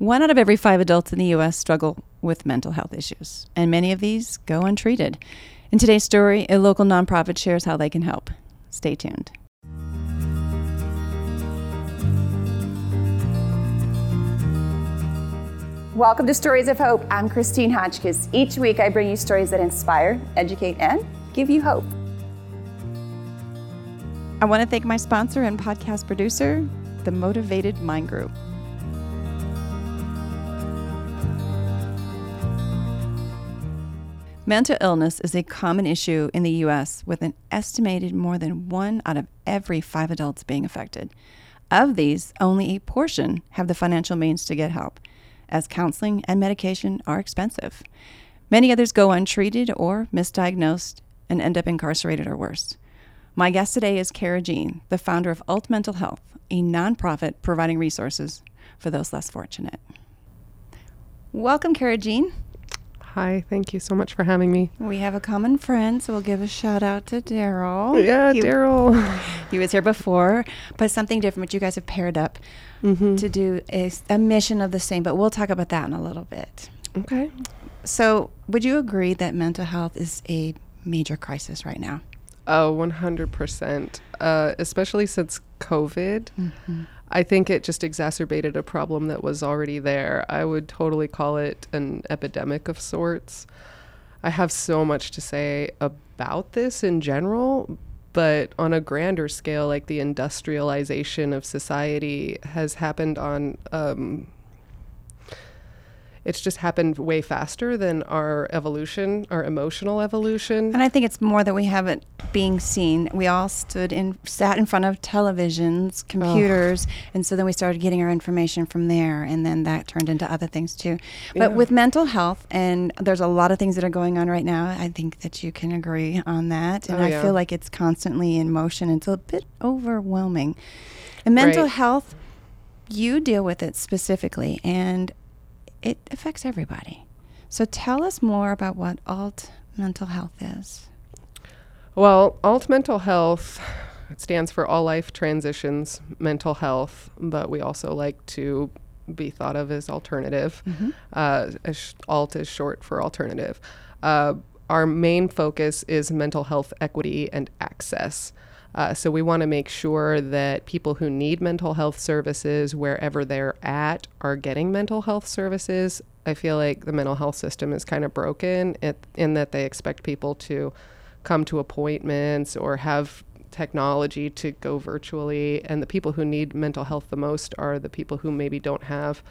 One out of every five adults in the U.S. struggle with mental health issues, and many of these go untreated. In today's story, a local nonprofit shares how they can help. Stay tuned. Welcome to Stories of Hope. I'm Christine Hotchkiss. Each week, I bring you stories that inspire, educate, and give you hope. I want to thank my sponsor and podcast producer, the Motivated Mind Group. Mental illness is a common issue in the U.S., with an estimated more than one out of every five adults being affected. Of these, only a portion have the financial means to get help, as counseling and medication are expensive. Many others go untreated or misdiagnosed and end up incarcerated or worse. My guest today is Kara Jean, the founder of Alt Mental Health, a nonprofit providing resources for those less fortunate. Welcome, Kara Jean. Hi, thank you so much for having me. We have a common friend, so we'll give a shout out to Darryl. Yeah, Darryl. He was here before, but something different. But you guys have paired up mm-hmm. to do a, a mission of the same, but we'll talk about that in a little bit. Okay. So, would you agree that mental health is a major crisis right now? Oh, 100%. Uh, especially since COVID. Mm-hmm. I think it just exacerbated a problem that was already there. I would totally call it an epidemic of sorts. I have so much to say about this in general, but on a grander scale, like the industrialization of society has happened on um, it's just happened way faster than our evolution, our emotional evolution. And I think it's more that we have it being seen. We all stood in, sat in front of televisions, computers, oh. and so then we started getting our information from there, and then that turned into other things too. But yeah. with mental health, and there's a lot of things that are going on right now. I think that you can agree on that, and oh, I feel like it's constantly in motion. It's a bit overwhelming. And mental right. health, you deal with it specifically, and it affects everybody. So tell us more about what alt mental health is. Well, alt mental health stands for all life transitions mental health, but we also like to be thought of as alternative. Mm-hmm. Uh, alt is short for alternative. Uh, our main focus is mental health equity and access. Uh, so we want to make sure that people who need mental health services wherever they're at are getting mental health services. I feel like the mental health system is kind of broken in that they expect people to come to appointments or have technology to go virtually. And the people who need mental health the most are the people who maybe don't have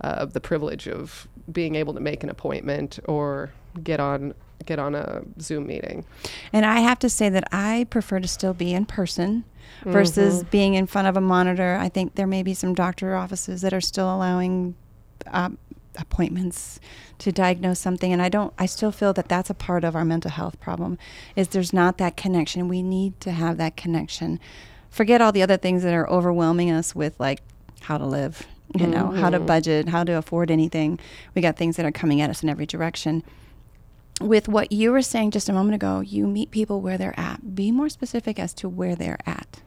uh, the privilege of being able to make an appointment or get on get on a Zoom meeting. And I have to say that I prefer to still be in person versus mm-hmm. being in front of a monitor. I think there may be some doctor offices that are still allowing uh, appointments to diagnose something and I don't I still feel that that's a part of our mental health problem is there's not that connection. We need to have that connection. Forget all the other things that are overwhelming us with like how to live, you mm-hmm. know, how to mm-hmm. budget, how to afford anything. We got things that are coming at us in every direction with what you were saying just a moment ago, you meet people where they're at. Be more specific as to where they're at.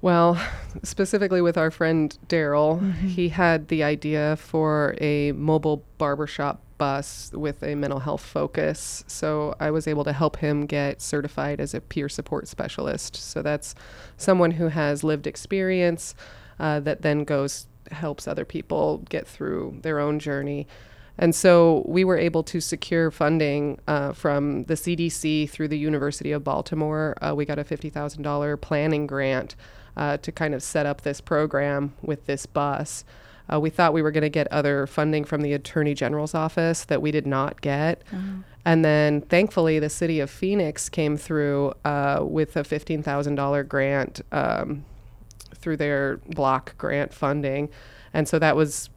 Well, specifically with our friend Darryl, mm-hmm. he had the idea for a mobile barbershop bus with a mental health focus. So I was able to help him get certified as a peer support specialist. So that's someone who has lived experience uh, that then goes helps other people get through their own journey. And so we were able to secure funding uh, from the CDC through the University of Baltimore. Uh, we got a $50,000 planning grant uh, to kind of set up this program with this bus. Uh, we thought we were going to get other funding from the Attorney General's office that we did not get. Uh-huh. And then thankfully, the city of Phoenix came through uh, with a $15,000 grant um, through their block grant funding. And so that was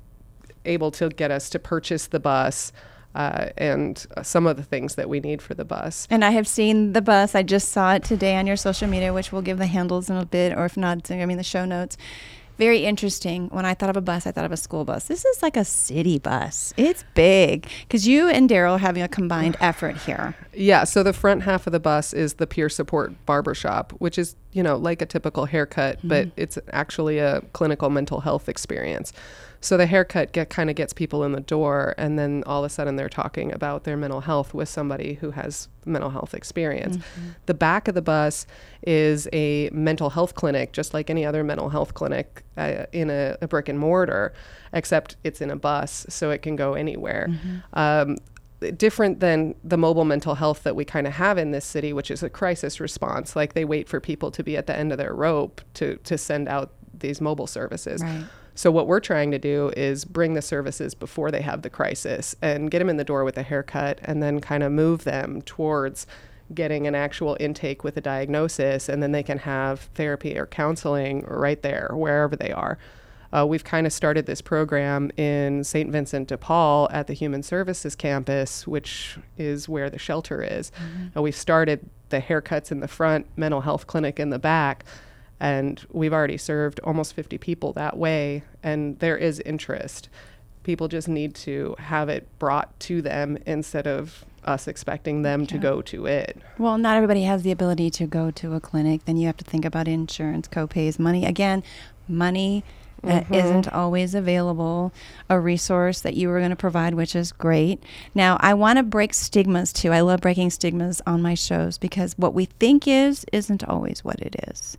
able to get us to purchase the bus. Uh, and some of the things that we need for the bus. And I have seen the bus. I just saw it today on your social media, which we'll give the handles in a bit, or if not, I mean the show notes. Very interesting. When I thought of a bus, I thought of a school bus. This is like a city bus. It's big because you and Darryl are having a combined effort here. Yeah. So the front half of the bus is the peer support barbershop, which is you know, like a typical haircut, mm-hmm. but it's actually a clinical mental health experience. So the haircut get kind of gets people in the door, and then all of a sudden they're talking about their mental health with somebody who has mental health experience. Mm-hmm. The back of the bus is a mental health clinic, just like any other mental health clinic uh, in a, a, brick and mortar, except it's in a bus, so it can go anywhere. Mm-hmm. Um, different than the mobile mental health that we kind of have in this city, which is a crisis response. Like they wait for people to be at the end of their rope to to send out these mobile services. Right. So what we're trying to do is bring the services before they have the crisis and get them in the door with a haircut and then kind of move them towards getting an actual intake with a diagnosis and then they can have therapy or counseling right there wherever they are. Uh, we've kind of started this program in St. Vincent de Paul at the Human Services campus, which is where the shelter is. Mm-hmm. And we started the haircuts in the front, mental health clinic in the back and we've already served almost 50 people that way and there is interest people just need to have it brought to them instead of us expecting them yeah. to go to it well not everybody has the ability to go to a clinic then you have to think about insurance copays money again money that mm-hmm. not always available, a resource that you were going to provide, which is great. Now, I want to break stigmas too. I love breaking stigmas on my shows because what we think is isn't always what it is.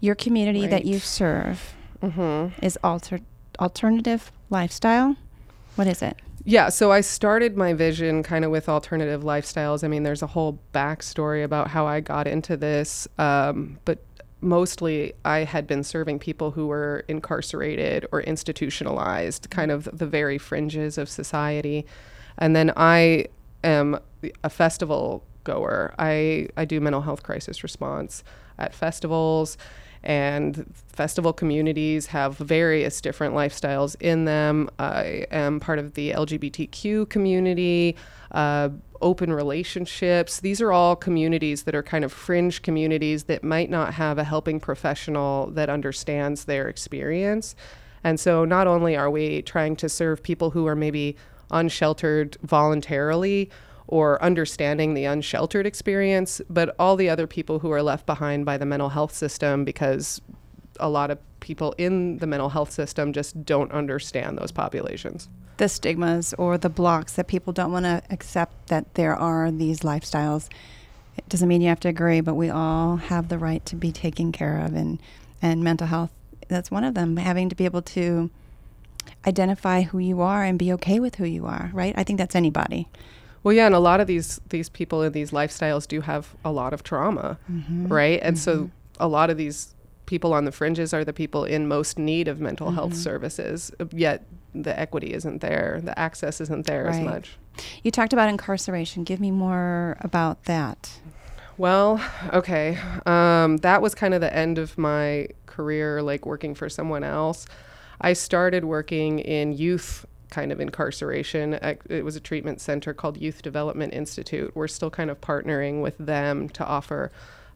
Your community right. that you serve mm-hmm. is alter- alternative lifestyle. What is it? Yeah, so I started my vision kind of with alternative lifestyles. I mean, there's a whole backstory about how I got into this, um, but mostly I had been serving people who were incarcerated or institutionalized, mm-hmm. kind of the very fringes of society. And then I am a festival goer. I, I do mental health crisis response at festivals and festival communities have various different lifestyles in them. I am part of the LGBTQ community, uh, open relationships. These are all communities that are kind of fringe communities that might not have a helping professional that understands their experience. And so, not only are we trying to serve people who are maybe unsheltered voluntarily or understanding the unsheltered experience, but all the other people who are left behind by the mental health system because a lot of people in the mental health system just don't understand those populations. The stigmas or the blocks that people don't want to accept that there are these lifestyles. It doesn't mean you have to agree, but we all have the right to be taken care of and and mental health that's one of them having to be able to identify who you are and be okay with who you are, right? I think that's anybody. Well, yeah, and a lot of these these people in these lifestyles do have a lot of trauma, mm-hmm. right? And mm-hmm. so a lot of these people on the fringes are the people in most need of mental mm-hmm. health services. Yet the equity isn't there, the access isn't there right. as much. You talked about incarceration. Give me more about that. Well, okay. Um, that was kind of the end of my career, like working for someone else. I started working in youth kind of incarceration. It was a treatment center called Youth Development Institute. We're still kind of partnering with them to offer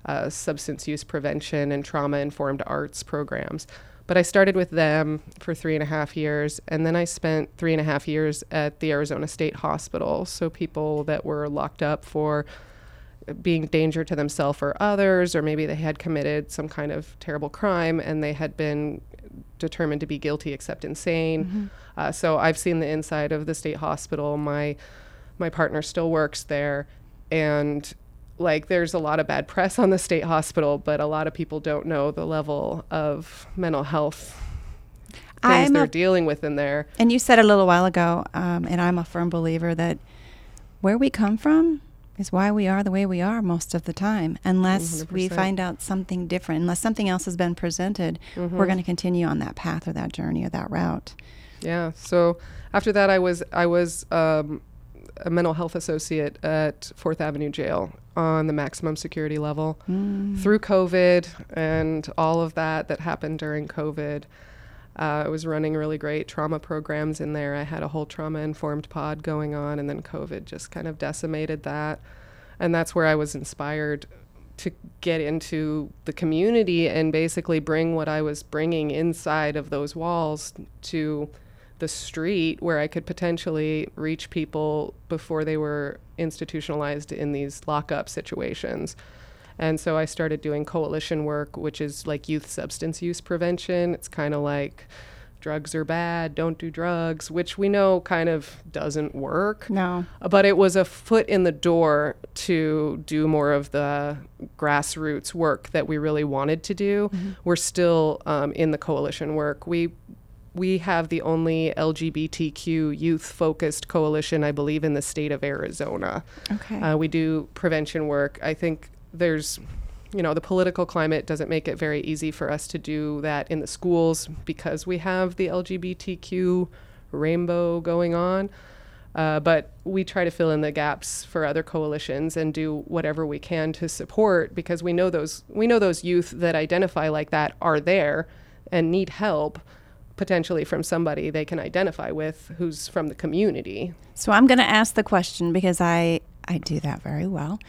uh, substance use prevention and trauma informed arts programs. But I started with them for three and a half years, and then I spent three and a half years at the Arizona State Hospital. So people that were locked up for being danger to themselves or others, or maybe they had committed some kind of terrible crime and they had been determined to be guilty except insane. Mm-hmm. Uh, so I've seen the inside of the state hospital. My my partner still works there, and like there's a lot of bad press on the state hospital, but a lot of people don't know the level of mental health things I'm they're a, dealing with in there. And you said a little while ago, um, and I'm a firm believer that where we come from is why we are the way we are most of the time. Unless 100%. we find out something different, unless something else has been presented, mm-hmm. we're going to continue on that path or that journey or that route. Yeah. So after that, I was I was um, a mental health associate at Fourth Avenue Jail on the maximum security level mm. through COVID and all of that that happened during COVID. Uh, I was running really great trauma programs in there. I had a whole trauma informed pod going on, and then COVID just kind of decimated that. And that's where I was inspired to get into the community and basically bring what I was bringing inside of those walls to the street where I could potentially reach people before they were institutionalized in these lockup situations. And so I started doing coalition work, which is like youth substance use prevention. It's kind of like drugs are bad, don't do drugs, which we know kind of doesn't work. No. But it was a foot in the door to do more of the grassroots work that we really wanted to do. Mm-hmm. We're still um, in the coalition work. We we have the only LGBTQ youth focused coalition, I believe, in the state of Arizona. Okay. Uh, we do prevention work. I think there's you know, the political climate doesn't make it very easy for us to do that in the schools because we have the LGBTQ rainbow going on. Uh, but we try to fill in the gaps for other coalitions and do whatever we can to support because we know those we know those youth that identify like that are there and need help potentially from somebody they can identify with who's from the community. So I'm going to ask the question because I I do that very well.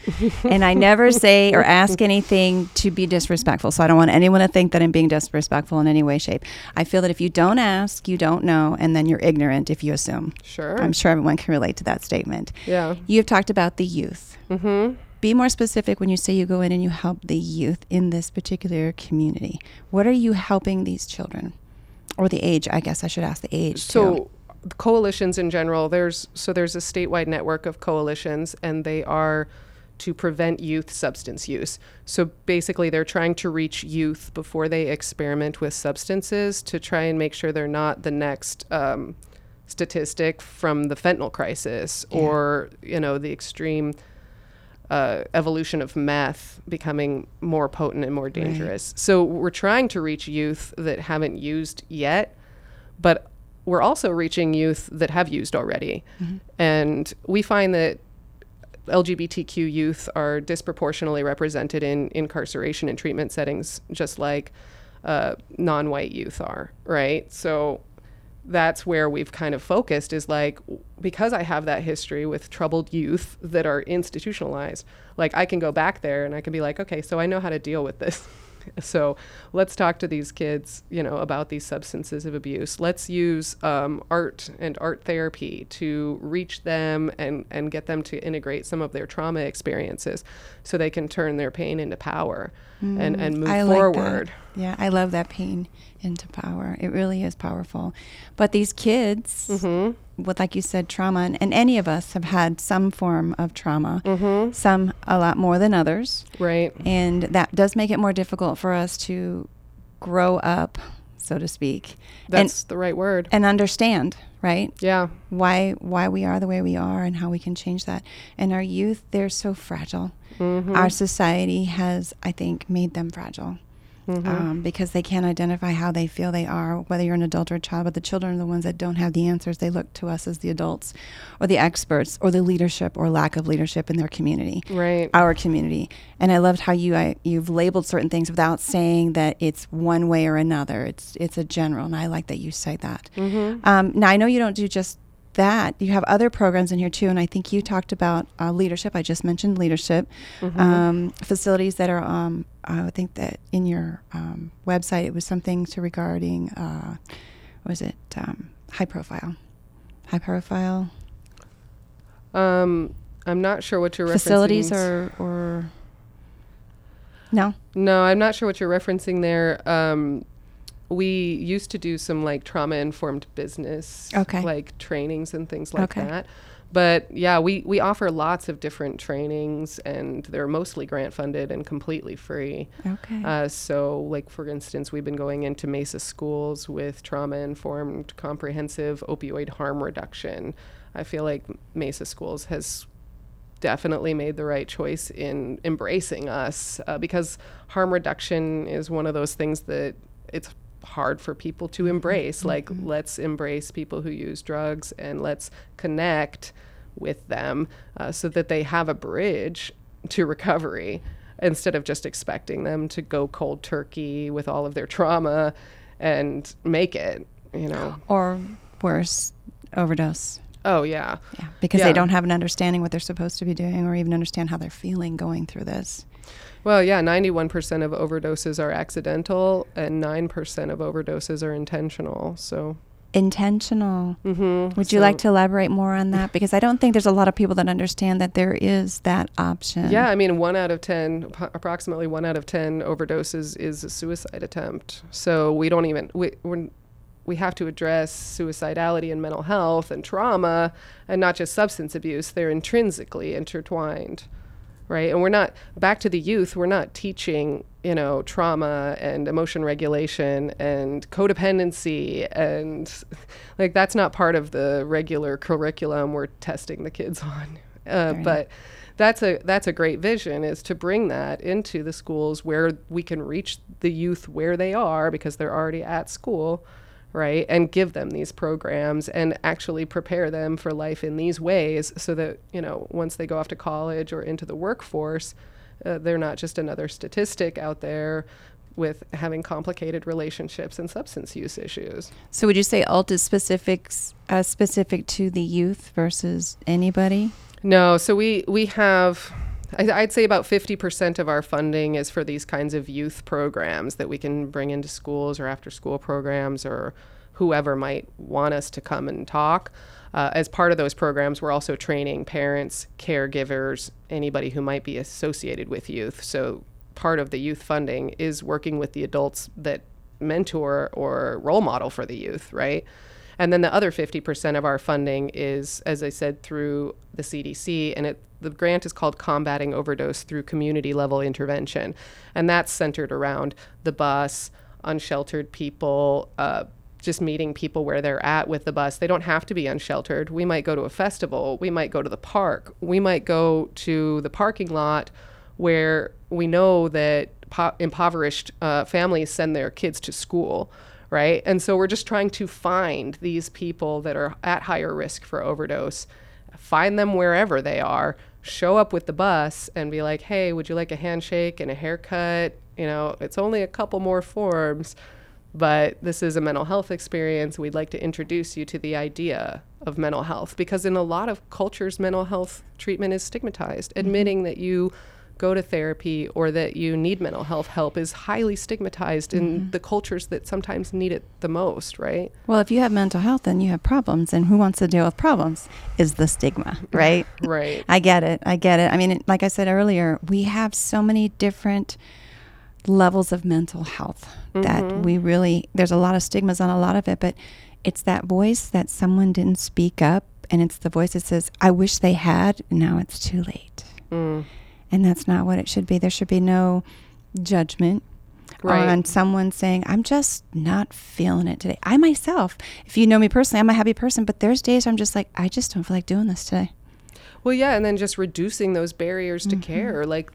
and I never say or ask anything to be disrespectful. So I don't want anyone to think that I'm being disrespectful in any way, shape. I feel that if you don't ask, you don't know, and then you're ignorant if you assume. Sure. I'm sure everyone can relate to that statement. Yeah. You've talked about the youth. Mm-hmm. Be more specific when you say you go in and you help the youth in this particular community. What are you helping these children? Or the age, I guess I should ask the age. So, too coalitions in general, there's so there's a statewide network of coalitions, and they are to prevent youth substance use. So basically, they're trying to reach youth before they experiment with substances to try and make sure they're not the next um, statistic from the fentanyl crisis yeah. or you know the extreme. Uh, evolution of meth becoming more potent and more dangerous. Right. So we're trying to reach youth that haven't used yet, but we're also reaching youth that have used already. Mm-hmm. And we find that LGBTQ youth are disproportionately represented in incarceration and treatment settings, just like uh, non white youth are, right? So that's where we've kind of focused is like, because I have that history with troubled youth that are institutionalized, like I can go back there and I can be like, okay, so I know how to deal with this. so let's talk to these kids, you know, about these substances of abuse. Let's use um, art and art therapy to reach them and, and get them to integrate some of their trauma experiences so they can turn their pain into power mm, and, and move I forward. Like yeah, I love that pain into power. It really is powerful. But these kids, mm-hmm. With, like you said, trauma, and, and, any of us have had some form of trauma, mm-hmm. some a lot more than others. Right. And that does make it more difficult for us to grow up, so to speak. That's and, the right word. And understand, right? Yeah. Why why we are the way we are and how we can change that. And our youth, they're so fragile. Mm-hmm. Our society has, I think, made them fragile mm-hmm. um, because they can't identify how they feel they are, whether you're an adult or a child. But the children are the ones that don't have the answers. They look to us as the adults or the experts or the leadership or lack of leadership in their community, right? Our community. And I loved how you I, you've labeled certain things without saying that it's one way or another. It's it's a general, and I like that you say that. Mm-hmm. Um, now I know you don't do just that, you have other programs in here too, and I think you talked about uh, leadership. I just mentioned leadership mm-hmm. um, facilities that are. Um, I think that in your um, website it was something to regarding. Uh, was it um, high profile? High profile. Um, I'm not sure what you're facilities or or. No. No, I'm not sure what you're referencing there. Um, we used to do some like trauma informed business okay. like trainings and things like okay. that but yeah we we offer lots of different trainings and they're mostly grant funded and completely free okay uh, so like for instance we've been going into mesa schools with trauma informed comprehensive opioid harm reduction i feel like mesa schools has definitely made the right choice in embracing us uh, because harm reduction is one of those things that it's hard for people to embrace. Mm-hmm. Like, let's embrace people who use drugs and let's connect with them uh, so that they have a bridge to recovery instead of just expecting them to go cold turkey with all of their trauma and make it, you know. Or worse, overdose. Oh, yeah. Yeah, because yeah. they don't have an understanding what they're supposed to be doing or even understand how they're feeling going through this. Well, yeah, 91% of overdoses are accidental and 9% of overdoses are intentional. So intentional. Mm-hmm. Would you like to elaborate more on that? Because I don't think there's a lot of people that understand that there is that option. Yeah, I mean, one out of 10, approximately one out of 10 overdoses is a suicide attempt. So we don't even, we, we're, we have to address suicidality and mental health and trauma and not just substance abuse. They're intrinsically intertwined, right? And we're not, back to the youth, we're not teaching, you know, trauma and emotion regulation and codependency. And like, that's not part of the regular curriculum we're testing the kids on. Uh, but that's a that's a great vision is to bring that into the schools where we can reach the youth where they are because they're already at school right and give them these programs and actually prepare them for life in these ways so that you know once they go off to college or into the workforce uh, they're not just another statistic out there with having complicated relationships and substance use issues So would you say alt is specifics uh, specific to the youth versus anybody? No, so we we have. I'd say about 50% of our funding is for these kinds of youth programs that we can bring into schools or after school programs or whoever might want us to come and talk. Uh, as part of those programs, we're also training parents, caregivers, anybody who might be associated with youth. So part of the youth funding is working with the adults that mentor or role model for the youth, right? And then the other 50% of our funding is, as I said, through the CDC, and it, the grant is called Combating Overdose Through Community Level Intervention. And that's centered around the bus, unsheltered people, uh, just meeting people where they're at with the bus. They don't have to be unsheltered. We might go to a festival, we might go to the park, we might go to the parking lot where we know that po- impoverished uh, families send their kids to school right? And so we're just trying to find these people that are at higher risk for overdose, find them wherever they are, show up with the bus and be like, hey, would you like a handshake and a haircut? You know, it's only a couple more forms, but this is a mental health experience. We'd like to introduce you to the idea of mental health because in a lot of cultures, mental health treatment is stigmatized. Mm-hmm. Admitting that you go to therapy or that you need mental health help is highly stigmatized in the cultures that sometimes need it the most, right? Well, if you have mental health, then you have problems, and who wants to deal with problems is the stigma, right? Right. I get it. I get it. I mean, it- like I said earlier, we have so many different levels of mental health that we really, there's a lot of stigmas on a lot of it, but it's that voice that someone didn't speak up, and it's the voice that says, I wish they had, and now it's too late. Mm. And that's not what it should be. There should be no judgment Right. on someone saying, I'm just not feeling it today. I myself, if you know me personally, I'm a happy person, but there's days I'm just like, I just don't feel like doing this today. Well, yeah, and then just reducing those barriers to mm-hmm. care, like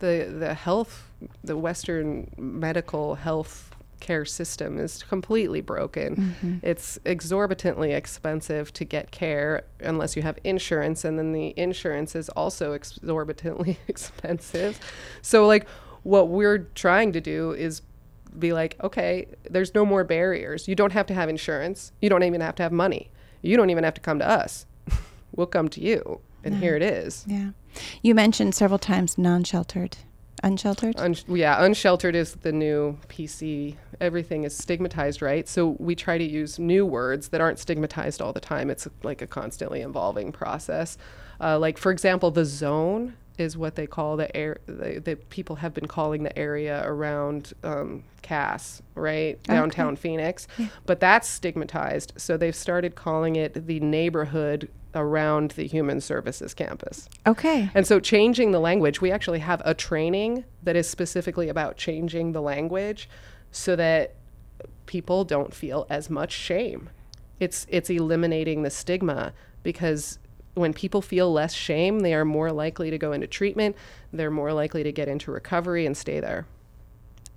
the the health, the Western medical health care system is completely broken. Mm-hmm. It's exorbitantly expensive to get care unless you have insurance, and then the insurance is also exorbitantly expensive. So, like, what we're trying to do is be like, okay, there's no more barriers. You don't have to have insurance. You don't even have to have money. You don't even have to come to us. we'll come to you. And here it is. Yeah. You mentioned several times non sheltered. Unsheltered? Un- yeah, unsheltered is the new PC. Everything is stigmatized, right? So we try to use new words that aren't stigmatized all the time. It's like a constantly evolving process. Uh, like, for example, the zone is what they call the air. The, the people have been calling the area around um, Cass, right, downtown Phoenix. But that's stigmatized. So they've started calling it the neighborhood around the Human Services campus. okay. And so, changing the language, we actually have a training that is specifically about changing the language so that people don't feel as much shame. It's it's eliminating the stigma because when people feel less shame, they are more likely to go into treatment. They're more likely to get into recovery and stay there.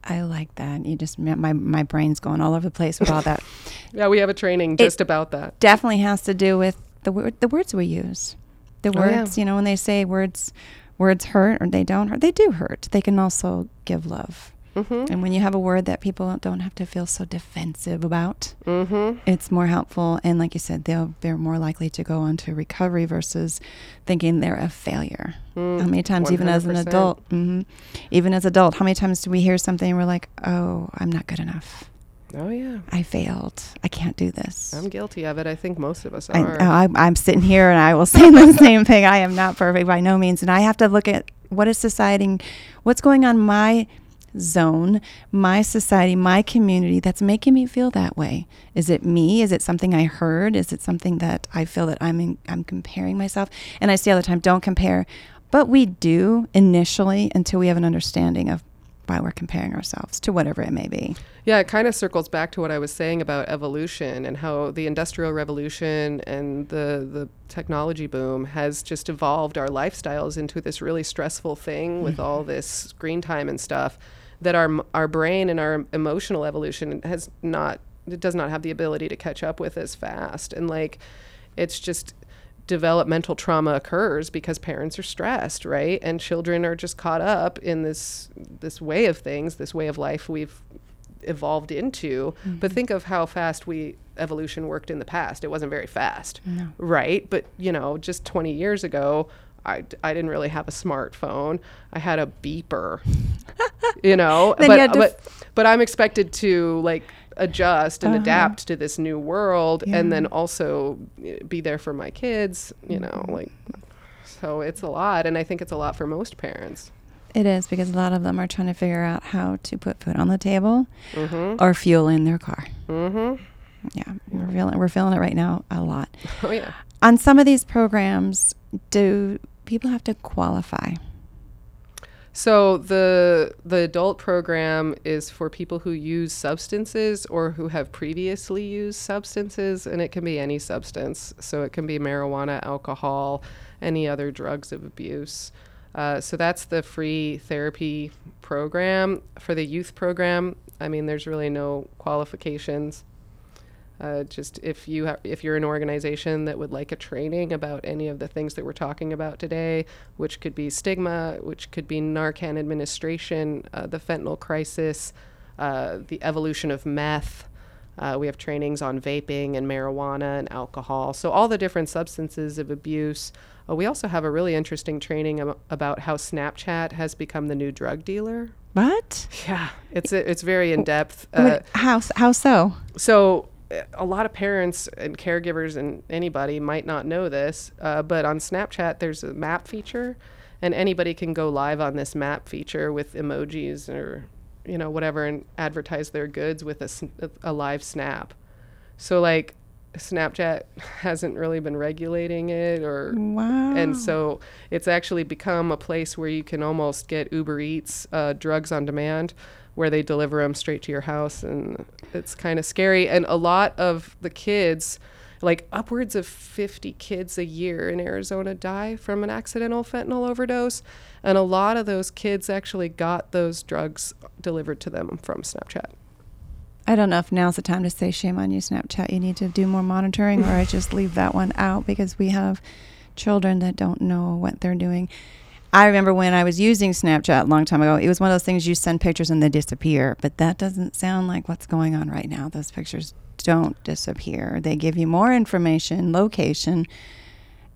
I like that. You just, my, my brain's going all over the place with all that. Yeah, we have a training just about that. Definitely has to do with the, word, the words we use. The Oh, yeah. words, you know, when they say words, words hurt or they don't hurt, they do hurt. They can also give love. Mm-hmm. And when you have a word that people don't have to feel so defensive about, Mm-hmm. it's more helpful. And like you said, they'll they're more likely to go on to recovery versus thinking they're a failure. Mm, how many times, even as an 100%. adult, hmm even as adult, how many times do we hear something and we're like, "Oh, I'm not good enough." Oh yeah. I failed. I can't do this. I'm guilty of it. I think most of us are. I, I'm sitting here and I will say the same thing. I am not perfect by no means. And I have to look at what is society, what's going on my zone, my society, my community that's making me feel that way. Is it me? Is it something I heard? Is it something that I feel that I'm in, I'm comparing myself? And I say all the time, don't compare. But we do initially until we have an understanding of why we're comparing ourselves to whatever it may be. Yeah, it kind of circles back to what I was saying about evolution and how the industrial revolution and the the technology boom has just evolved our lifestyles into this really stressful thing with all mm-hmm. this screen time and stuff that our our brain and our emotional evolution has not it does not have the ability to catch up with as fast. And like it's just developmental trauma occurs because parents are stressed right? And children are just caught up in this this way of things this way of life we've evolved into. But mm-hmm. think of how fast we evolution worked in the past. It wasn't very fast No. right? But you know just 20 years ago I, I didn't really have a smartphone i had a beeper you know but you had to but but i'm expected to like adjust and Uh-huh. adapt to this new world and then also eh, be there for my kids you know Mm-hmm. like so it's a lot and i think it's a lot for most parents It is because a lot of them are trying to figure out how to put food on the table mm-hmm or fuel in their car. mm-hmm Yeah, we're feeling we're feeling it right now a lot. oh yeah On some of these programs, do people have to qualify? So the the adult program is for people who use substances or who have previously used substances, and it can be any substance. So it can be marijuana, alcohol, any other drugs of abuse. Uh, so that's the free therapy program. For the youth program, I mean, there's really no qualifications. Uh, just if you ha- if you're an organization that would like a training about any of the things that we're talking about today, which could be stigma, which could be Narcan administration, uh, the fentanyl crisis, uh, the evolution of meth. Uh, we have trainings on vaping and marijuana and alcohol. So all the different substances of abuse. Uh, we also have a really interesting training am- about how Snapchat has become the new drug dealer. What? Yeah, it's it's very in depth. What- how how so? So uh, a lot of parents and caregivers and anybody might not know this, uh, but on Snapchat there's a map feature, and anybody can go live on this map feature with emojis or you know whatever and advertise their goods with a, a live snap. So like Snapchat hasn't really been regulating it or Wow. and so it's actually become a place where you can almost get Uber Eats uh, drugs on demand, where they deliver them straight to your house, and it's kind of scary. And a lot of the kids, like upwards of 50 kids a year in Arizona, die from an accidental fentanyl overdose, and a lot of those kids actually got those drugs delivered to them from Snapchat. I don't know if now's the time to say shame on you, Snapchat. You need to do more monitoring, or I just leave that one out because we have children that don't know what they're doing. I remember when I was using Snapchat a long time ago, it was one of those things you send pictures and they disappear. But that doesn't sound like what's going on right now. Those pictures don't disappear. They give you more information, location,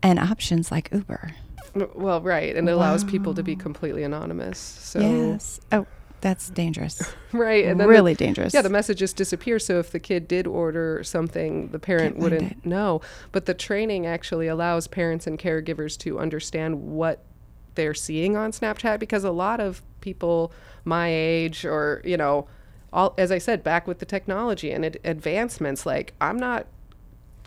and options like Uber. Well, right, and it allows people to be completely anonymous. So yes. Oh, that's dangerous. right, and then the- really dangerous. Yeah, the messages disappear. So if the kid did order something, the parent Can't wouldn't know. But the training actually allows parents and caregivers to understand what they're seeing on Snapchat because a lot of people my age or, you know, all as I said back with the technology and ad- advancements like I'm not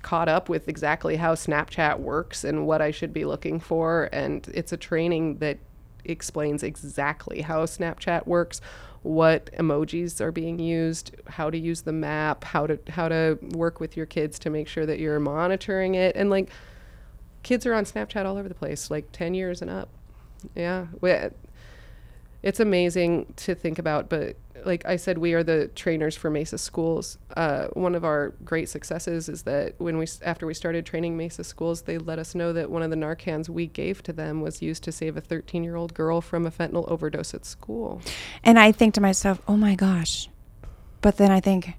caught up with exactly how Snapchat works and what I should be looking for. And it's a training that explains exactly how Snapchat works, what emojis are being used, how to use the map, how to how to work with your kids to make sure that you're monitoring it. And like kids are on Snapchat all over the place, like 10 years and up. Yeah. We, it's amazing to think about, but like I said, we are the trainers for Mesa schools. Uh, one of our great successes is that when we, after we started training Mesa schools, they let us know that one of the Narcans we gave to them was used to save a 13 year old girl from a fentanyl overdose at school. And I think to myself, oh my gosh. But then I think,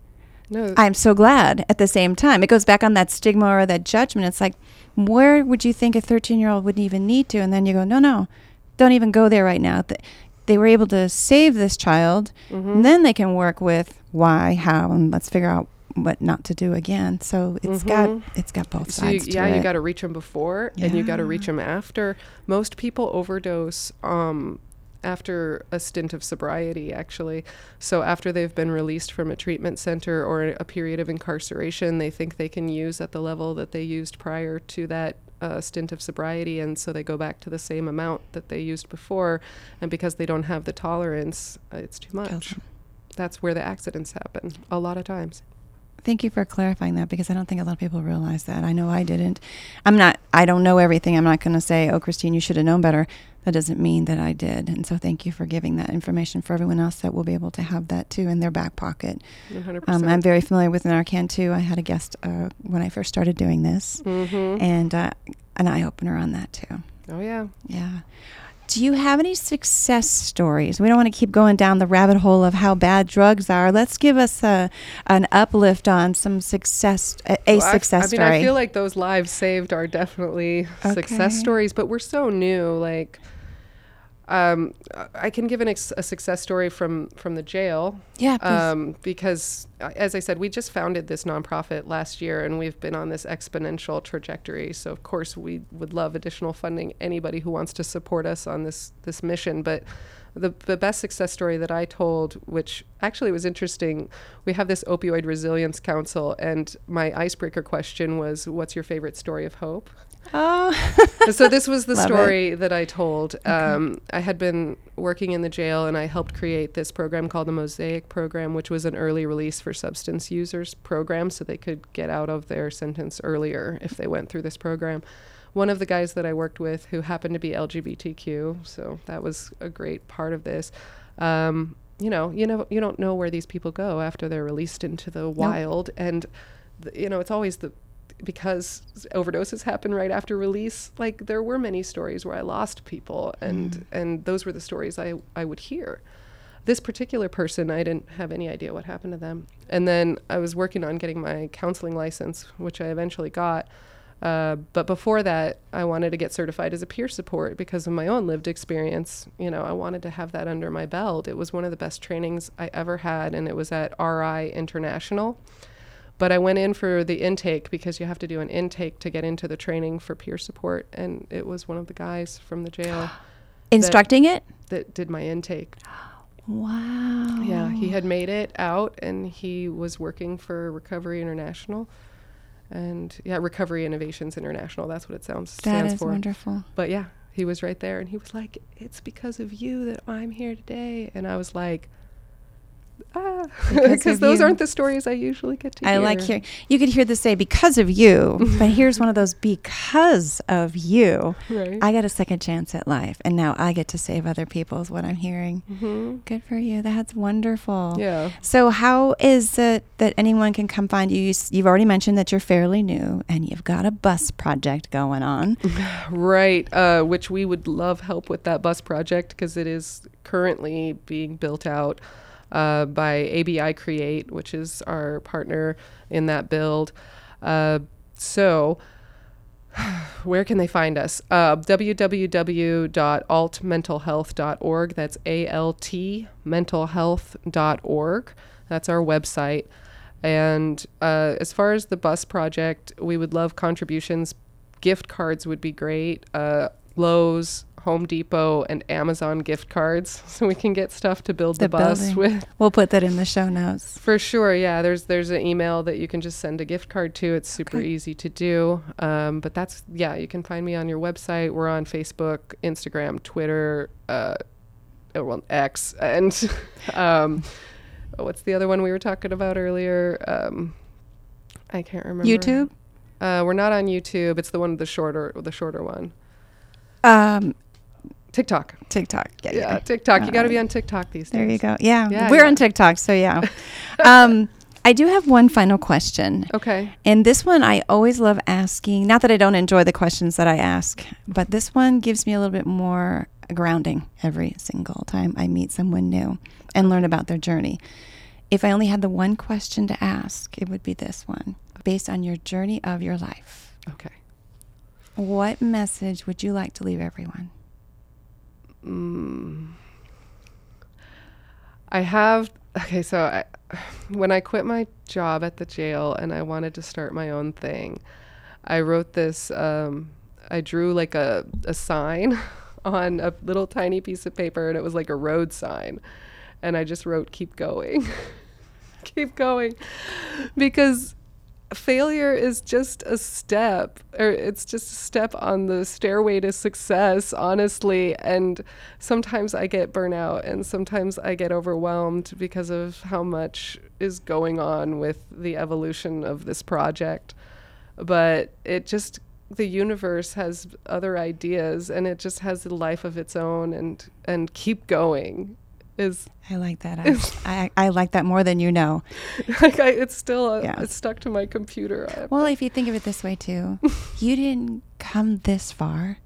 No, I'm so glad at the same time. It goes back on that stigma or that judgment. It's like, where would you think a 13 year old wouldn't even need to? And then you go, no, no, don't even go there right now. Th- they were able to save this child. Mhm. And then they can work with why, how, and let's figure out what not to do again. So it's got Mhm. it's got both So you, sides. yeah, to you got to reach them before and you got to reach them after. Most people overdose um, after a stint of sobriety, actually. So after they've been released from a treatment center or a period of incarceration, they think they can use at the level that they used prior to that. Uh, stint of sobriety, and so they go back to the same amount that they used before, and because they don't have the tolerance, uh, it's too much. That's where the accidents happen a lot of times. Thank you for clarifying that because I don't think a lot of people realize that. I know I didn't. I'm not. I don't know everything. I'm not going to say, "Oh, Christine, you should have known better." That doesn't mean that I did. And so, thank you for giving that information for everyone else that will be able to have that too in their back pocket. 100%. Um, I'm very familiar with Narcan too. I had a guest uh, when I first started doing this, mm-hmm. and uh, an eye opener on that too. Oh yeah. Yeah. Do you have any success stories? We don't want to keep going down the rabbit hole of how bad drugs are. Let's give us a an uplift on some success, a, a Well, success I, mean, story. I feel like those lives saved are definitely success stories, but we're so new. Like, um, I can give an ex- a success story from from the jail. yeah, please. Um, because, uh, as I said, we just founded this nonprofit last year, and we've been on this exponential trajectory. So, of course, we would love additional funding. Anybody who wants to support us on this this mission, but. The, the best success story that I told, which actually was interesting, we have this opioid resilience council, and my icebreaker question was, "What's your favorite story of hope?" Oh, so this was the Love it. story that I told. Um, I had been working in the jail, and I helped create this program called the Mosaic Program, which was an early release for substance users program, so they could get out of their sentence earlier if they went through this program. One of the guys that I worked with, who happened to be LGBTQ, so that was a great part of this. Um, you know, you know, you don't know where these people go after they're released into the wild, and th- you know, it's always the because overdoses happen right after release like there were many stories where i lost people and and those were the stories i i would hear. This particular person i didn't have any idea what happened to them. And then i was working on getting my counseling license which i eventually got. Uh, but before that i wanted to get certified as a peer support because of my own lived experience. You know i wanted to have that under my belt. It was one of the best trainings i ever had and it was at ri international but I went in for the intake because you have to do an intake to get into the training for peer support. And it was one of the guys from the jail instructing it. that did my intake. Wow. Yeah, he had made it out and he was working for Recovery International. And yeah, Recovery Innovations International. That's what it sounds That stands is for. wonderful. But yeah, he was right there and he was like, It's because of you that I'm here today. And I was like, Ah, Because those you. aren't the stories I usually get to I hear. like hearing. You could hear this say because of you, but here's one of those because of you. Right. I got a second chance at life, and now I get to save other people. Is what I'm hearing. hmm Good for you. That's wonderful. Yeah. So, how is it that anyone can come find you? you you've already mentioned that you're fairly new and you've got a bus project going on. Right, uh, which we would love help with that bus project because it is currently being built out uh, by ABI Create, which is our partner in that build. Uh, so, where can they find us? Uh, www.altmentalhealth.org. That's A L T mentalhealth.org. That's our website. And uh, as far as the bus project, we would love contributions. Gift cards would be great. Uh, Lowe's, Home Depot, and Amazon gift cards, so we can get stuff to build the, The bus building. with. We'll put that in the show notes. For sure, yeah. There's there's an email that you can just send a gift card to. It's super Okay. easy to do. Um, but that's yeah. You can find me on your website. We're on Facebook, Instagram, Twitter, uh, oh, well X, and um, what's the other one we were talking about earlier? Um, I can't remember. YouTube, Uh, we're not on YouTube. It's the one the shorter the shorter one. um, TikTok. TikTok. Yeah, Yeah, yeah. TikTok. You got to be on TikTok these There days. There you go. Yeah, Yeah, we're on TikTok, so yeah. um, I do have one final question. Okay. And this one I always love asking. Not that I don't enjoy the questions that I ask, but this one gives me a little bit more grounding every single time I meet someone new and learn about their journey. If I only had the one question to ask, it would be this one. Based on your journey of your life, Okay. what message would you like to leave everyone? Mm. I have okay, so I, when I quit my job at the jail and I wanted to start my own thing, I wrote this. Um, I drew like a a sign on a little tiny piece of paper, and it was like a road sign, and I just wrote "Keep going." keep going because failure is just a step or it's just a step on the stairway to success honestly. And sometimes i get burnout and sometimes i get overwhelmed because of how much is going on with the evolution of this project. But it just the universe has other ideas and it just has a life of its own and and keep going is I like that. I, I, I like that more than you know. like I, it's still a, yeah. it's stuck to my computer. Well, if you think of it this way too, you didn't come this far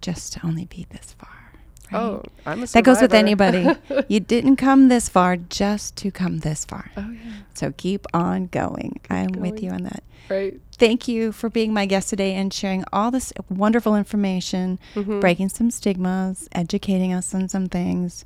just to only be this far. Right? Oh, I'm a survivor. That goes with anybody. you didn't come this far just to come this far. Oh yeah. So keep on going. Keep I'm going. with you on that. Right. Thank you for being my guest today and sharing all this wonderful information, mm-hmm. breaking some stigmas, educating us on some things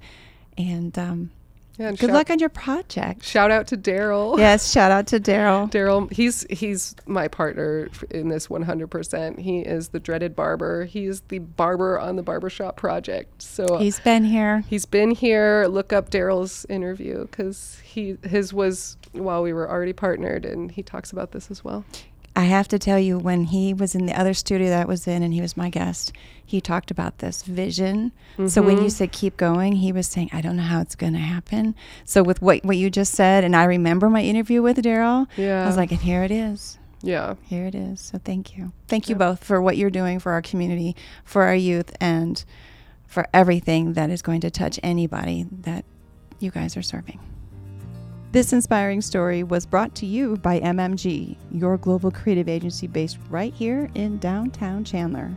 and um, yeah, and good shout, luck on your project. Shout out to Darryl. Yes, shout out to Darryl. Darryl, he's he's my partner in this 100%. He is the dreaded barber. He's the barber on the barbershop project. So he's been here. He's been here. Look up Darryl's interview because he his was while we were already partnered, and he talks about this as well. I have to tell you, when he was in the other studio that I was in and he was my guest, he talked about this vision. Mm-hmm. So when you mm-hmm. said keep going, he was saying, I don't know how it's going to happen. So with what, what you just said, and I remember my interview with Darryl, yeah. I was like, and here it is. Yeah. Here it is. So thank you. Thank you both for what you're doing for our community, for our youth, and for everything that is going to touch anybody that you guys are serving. This inspiring story was brought to you by MMG, your global creative agency based right here in downtown Chandler.